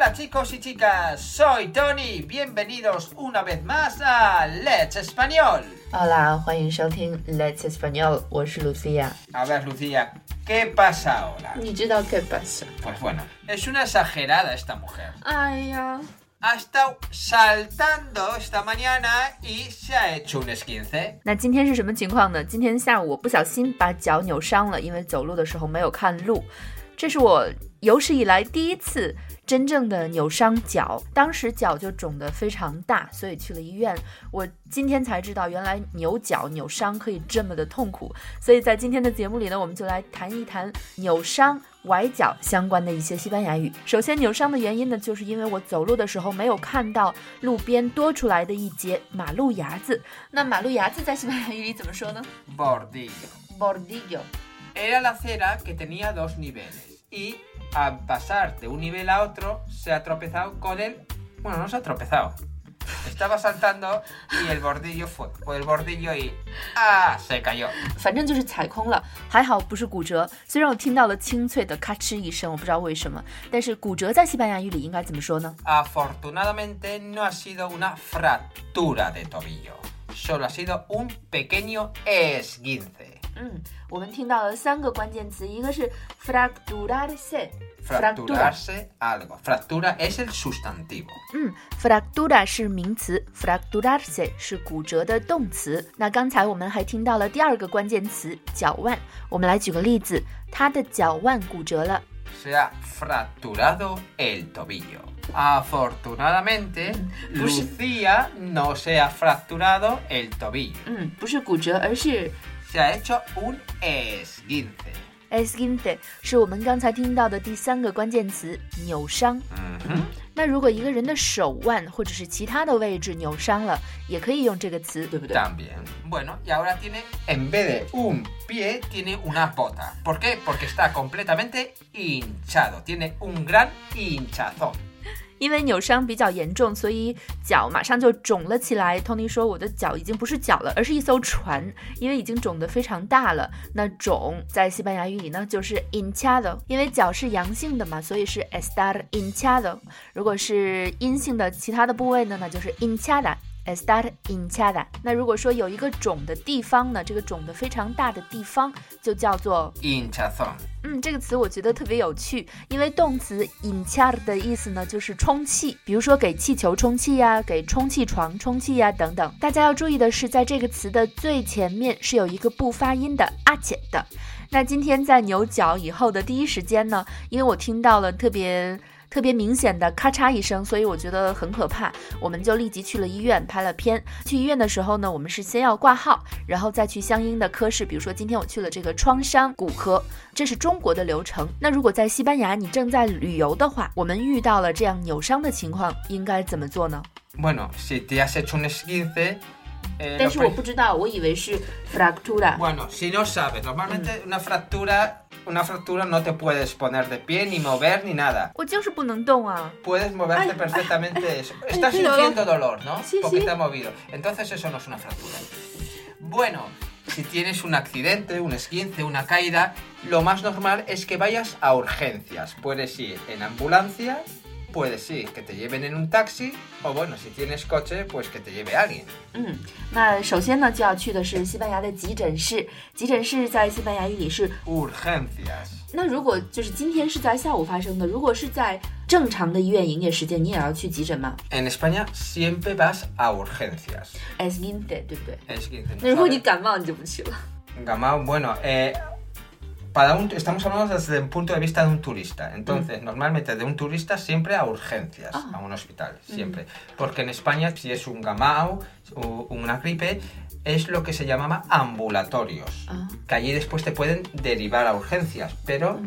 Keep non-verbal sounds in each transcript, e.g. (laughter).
Hola chicos y chicas, soy Tony, bienvenidos una vez más a Let's Español. Hola, 欢迎收听 Let's Español, Soy Lucía. A ver Lucía, ¿qué pasa ahora? Ni qué pasa. Pues bueno, es una exagerada esta mujer. Ay, ya. Ha estado saltando esta mañana y se ha hecho un esquince. 那今天是什么情况呢？今天下午我不小心把脚扭伤了，因为走路的时候没有看路。这是我有史以来第一次真正的扭伤脚，当时脚就肿得非常大，所以去了医院。我今天才知道，原来扭脚扭伤可以这么的痛苦。所以在今天的节目里呢，我们就来谈一谈扭伤、崴脚相关的一些西班牙语。首先，扭伤的原因呢，就是因为我走路的时候没有看到路边多出来的一节马路牙子。那马路牙子在西班牙语里怎么说呢？bordillo，bordillo。Era la acera que tenía dos niveles y al pasar de un nivel a otro se ha tropezado con el... Bueno, no se ha tropezado. Estaba saltando y el bordillo fue fue el bordillo y ah se cayó. Afortunadamente no ha sido una fractura de tobillo, solo ha sido un pequeño esguince. 嗯，我们听到了三个关键词，一个是 fracturarse，fracturarse algo，fractura es el sustantivo。嗯，fractura 是名词，fracturarse 是骨折的动词。那刚才我们还听到了第二个关键词，脚腕。我们来举个例子，他的脚腕骨折了。Se ha fracturado el tobillo. Afortunadamente, Lucía no se ha fracturado el tobillo。嗯，不是骨折，而是。Se ha hecho un esguince. Esguince es lo que hemos escuchado antes, el segundo gran nombre, Niu Shang. Si uno tiene un hombre de su lado o de otro lado, Niu Shang, se puede usar este nombre, ¿de acuerdo? También. Bueno, y ahora tiene, en vez de un pie, tiene una bota. ¿Por qué? Porque está completamente hinchado, tiene un gran hinchazón. 因为扭伤比较严重，所以脚马上就肿了起来。Tony 说：“我的脚已经不是脚了，而是一艘船，因为已经肿得非常大了。那肿在西班牙语里呢，就是 i n chado。因为脚是阳性的嘛，所以是 e s t a r i n chado。如果是阴性的，其他的部位呢，那就是 i n chada。” s t a r in c h a d a 那如果说有一个肿的地方呢，这个肿的非常大的地方就叫做 i n c h n 嗯，这个词我觉得特别有趣，因为动词 i n c h a o 的意思呢就是充气，比如说给气球充气呀，给充气床充气呀等等。大家要注意的是，在这个词的最前面是有一个不发音的且的。那今天在牛角以后的第一时间呢，因为我听到了特别。特别明显的咔嚓一声，所以我觉得很可怕，我们就立即去了医院拍了片。去医院的时候呢，我们是先要挂号，然后再去相应的科室。比如说今天我去了这个创伤骨科，这是中国的流程。那如果在西班牙你正在旅游的话，我们遇到了这样扭伤的情况，应该怎么做呢？Bueno, si te has hecho un esguince. Bueno, si no sabes, normalmente mm. una fractura una fractura no te puedes poner de pie, ni mover, ni nada. Puedes moverte perfectamente. eso. Estás sintiendo dolor, ¿no? Sí, Porque te ha movido. Entonces eso no es una fractura. Bueno, si tienes un accidente, un esquince, una caída, lo más normal es que vayas a urgencias. Puedes ir en ambulancia, Puede sí, que te lleven en un taxi o bueno, si tienes coche, pues que te lleve alguien. 嗯，那首先呢就要去的是西班牙的急诊室，急诊室在西班牙语里是 urgencias。那如果就是今天是在下午发生的，如果是在正常的医院营业时间，你也要去急诊吗？En España siempre vas a urgencias. Es g i n estamos hablando desde el punto de vista de un turista. Entonces, mm. normalmente de un turista siempre a urgencias, ah. a un hospital, mm. siempre. Porque en España, si es un gamao o una gripe, es lo que se llamaba ambulatorios, ah. que allí después te pueden derivar a urgencias, pero mm.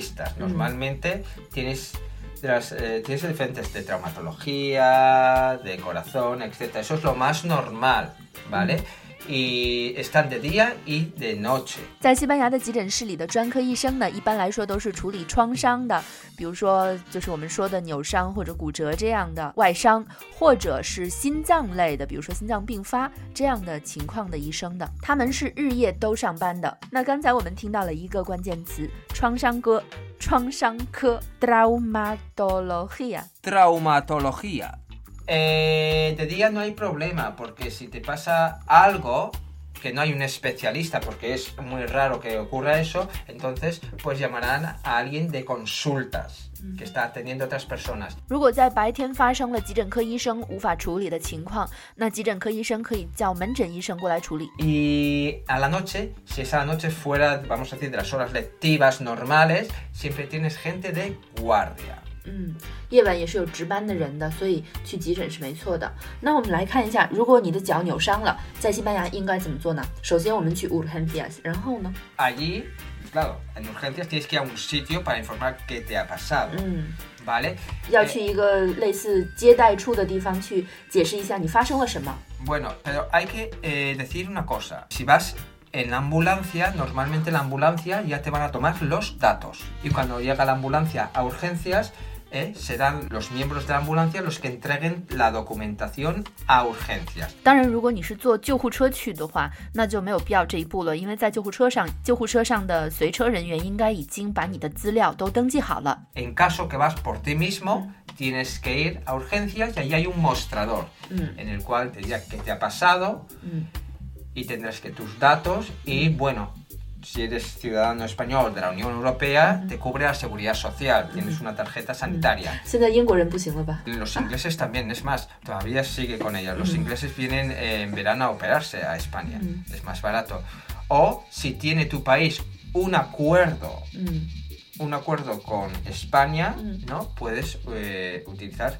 Normalmente tienes, eh, tienes diferentes de traumatología, de corazón, etcétera Eso es lo más normal, ¿vale? 在西班牙的急诊室里的专科医生呢，一般来说都是处理创伤的，比如说就是我们说的扭伤或者骨折这样的外伤，或者是心脏类的，比如说心脏病发这样的情况的医生的，他们是日夜都上班的。那刚才我们听到了一个关键词：创伤科，创伤科，traumatología。Eh, de día no hay problema, porque si te pasa algo, que no hay un especialista, porque es muy raro que ocurra eso, entonces pues llamarán a alguien de consultas. Mm-hmm. que está atendiendo otras personas. Y a la noche, si esa noche fuera, vamos a decir, de las horas lectivas normales, siempre tienes gente de guardia. 夜晚也是有值班的人的，所以去急诊是没错的。那我们来看一下，如果你的脚扭伤了，在西班牙应该怎么做呢？首先我们去 urgencias，然后呢？Allí, claro, en urgencias tienes que a un sitio para informar qué te ha pasado。嗯，vale。要去 Bueno, pero hay que decir una cosa. Si vas en ambulancia, normalmente la ambulancia ya te van a tomar los datos. Y cuando llega la ambulancia a urgencias ¿eh? serán los miembros de la ambulancia los que entreguen la documentación a urgencias. En caso que vas por ti mismo, tienes que ir a urgencias y ahí hay un mostrador mm. en el cual te dirá qué te ha pasado mm. y tendrás que tus datos y bueno si eres ciudadano español de la Unión Europea, te cubre la seguridad social, tienes una tarjeta sanitaria. Los ingleses también, es más, todavía sigue con ella. Los ingleses vienen eh, en verano a operarse a España, es más barato. O si tiene tu país un acuerdo, un acuerdo con España, ¿no? Puedes eh, utilizar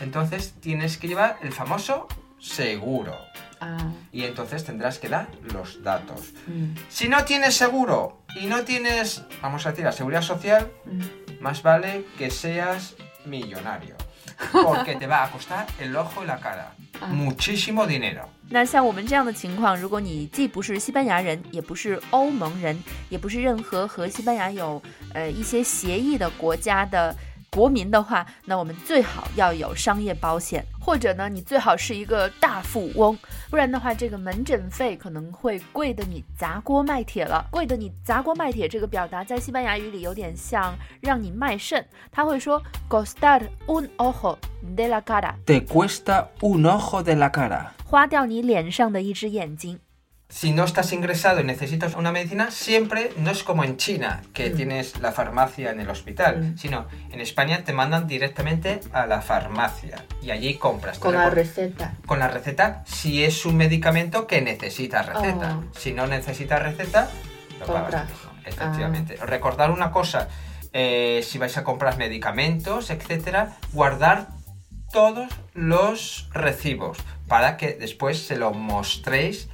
Entonces tienes que llevar el famoso seguro. Ah. Y entonces tendrás que dar los datos. Mm. Si no tienes seguro y no tienes, vamos a decir la seguridad social, mm. más vale que seas millonario. (laughs) Porque te va a costar el ojo y la cara. Ah. Muchísimo dinero. 国民的话，那我们最好要有商业保险，或者呢，你最好是一个大富翁，不然的话，这个门诊费可能会贵的你砸锅卖铁了。贵的你砸锅卖铁这个表达在西班牙语里有点像让你卖肾，他会说，costa r un ojo de la cara，te cuesta un ojo de la cara，花掉你脸上的一只眼睛。si no estás ingresado y necesitas una medicina, siempre no es como en China, que mm. tienes la farmacia en el hospital, mm. sino en España te mandan directamente a la farmacia y allí compras. Con la receta. Con la receta, si es un medicamento que necesita receta. Oh. Si no necesitas receta, lo compras. Efectivamente. Ah. Recordar una cosa, eh, si vais a comprar medicamentos, etcétera, guardar todos los recibos para que después se los mostréis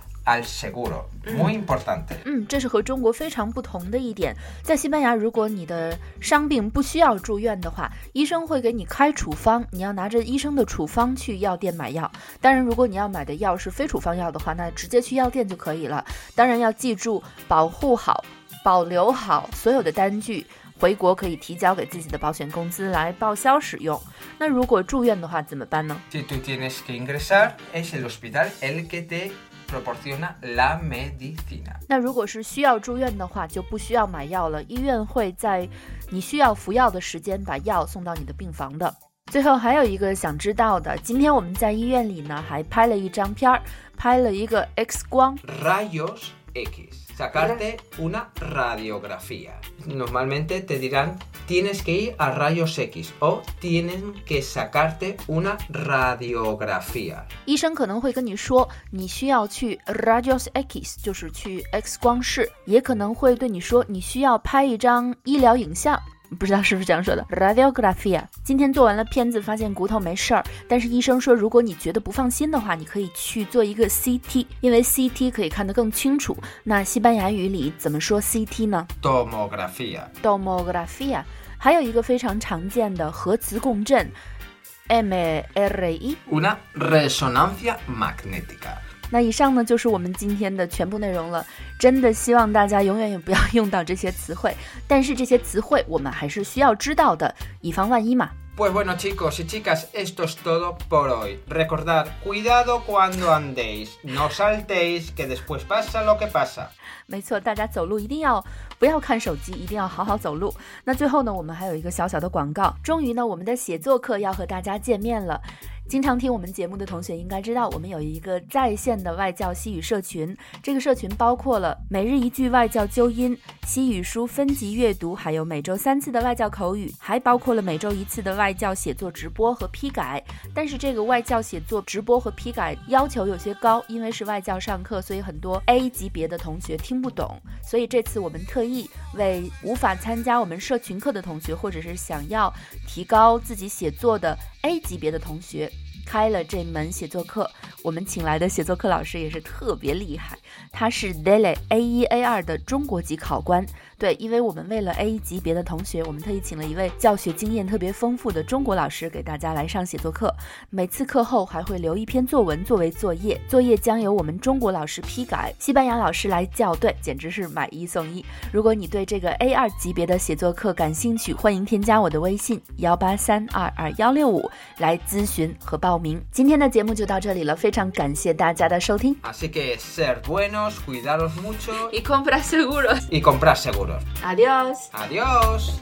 嗯，这是和中国非常不同的一点。在西班牙，如果你的伤病不需要住院的话，医生会给你开处方，你要拿着医生的处方去药店买药。当然，如果你要买的药是非处方药的话，那直接去药店就可以了。当然要记住，保护好、保留好所有的单据，回国可以提交给自己的保险公司来报销使用。那如果住院的话怎么办呢？proporciona medicina la。那如果是需要住院的话，就不需要买药了。医院会在你需要服药的时间把药送到你的病房的。最后还有一个想知道的，今天我们在医院里呢，还拍了一张片儿，拍了一个 X 光，Rayos X。sacarte una radiografía. Normalmente te dirán tienes que ir a rayos X o tienen que sacarte una radiografía. 医生可能会跟你说你需要去 rayos X，就是去 X 光室，也可能会对你说你需要拍一张医疗影像。不知道是不是这样说的。Radiografía，今天做完了片子，发现骨头没事儿。但是医生说，如果你觉得不放心的话，你可以去做一个 CT，因为 CT 可以看得更清楚。那西班牙语里怎么说 CT 呢？Tomografía，Tomografía。还有一个非常常见的核磁共振，MRI，Una resonancia magnética。那以上呢就是我们今天的全部内容了。真的希望大家永远也不要 (laughs) 用到这些词汇，但是这些词汇我们还是需要知道的，以防万一嘛。Pues bueno, chicos y chicas, esto es todo por hoy. r e c o r d a cuidado cuando andéis, no saltéis que después pasa lo que pasa。没错，大家走路一定要不要看手机，一定要好好走路。那最后呢，我们还有一个小小的广告。终于呢，我们的写作课要和大家见面了。经常听我们节目的同学应该知道，我们有一个在线的外教西语社群。这个社群包括了每日一句外教纠音、西语书分级阅读，还有每周三次的外教口语，还包括了每周一次的外教写作直播和批改。但是这个外教写作直播和批改要求有些高，因为是外教上课，所以很多 A 级别的同学听不懂。所以这次我们特意为无法参加我们社群课的同学，或者是想要提高自己写作的 A 级别的同学。开了这门写作课，我们请来的写作课老师也是特别厉害，他是 Daily A 一 A 二的中国籍考官。对，因为我们为了 A 一级别的同学，我们特意请了一位教学经验特别丰富的中国老师给大家来上写作课。每次课后还会留一篇作文作为作业，作业将由我们中国老师批改，西班牙老师来校对，简直是买一送一。如果你对这个 A 二级别的写作课感兴趣，欢迎添加我的微信幺八三二二幺六五来咨询和报。Así que ser buenos, cuidaros mucho y comprar seguros. Y comprar seguros. Adiós. Adiós.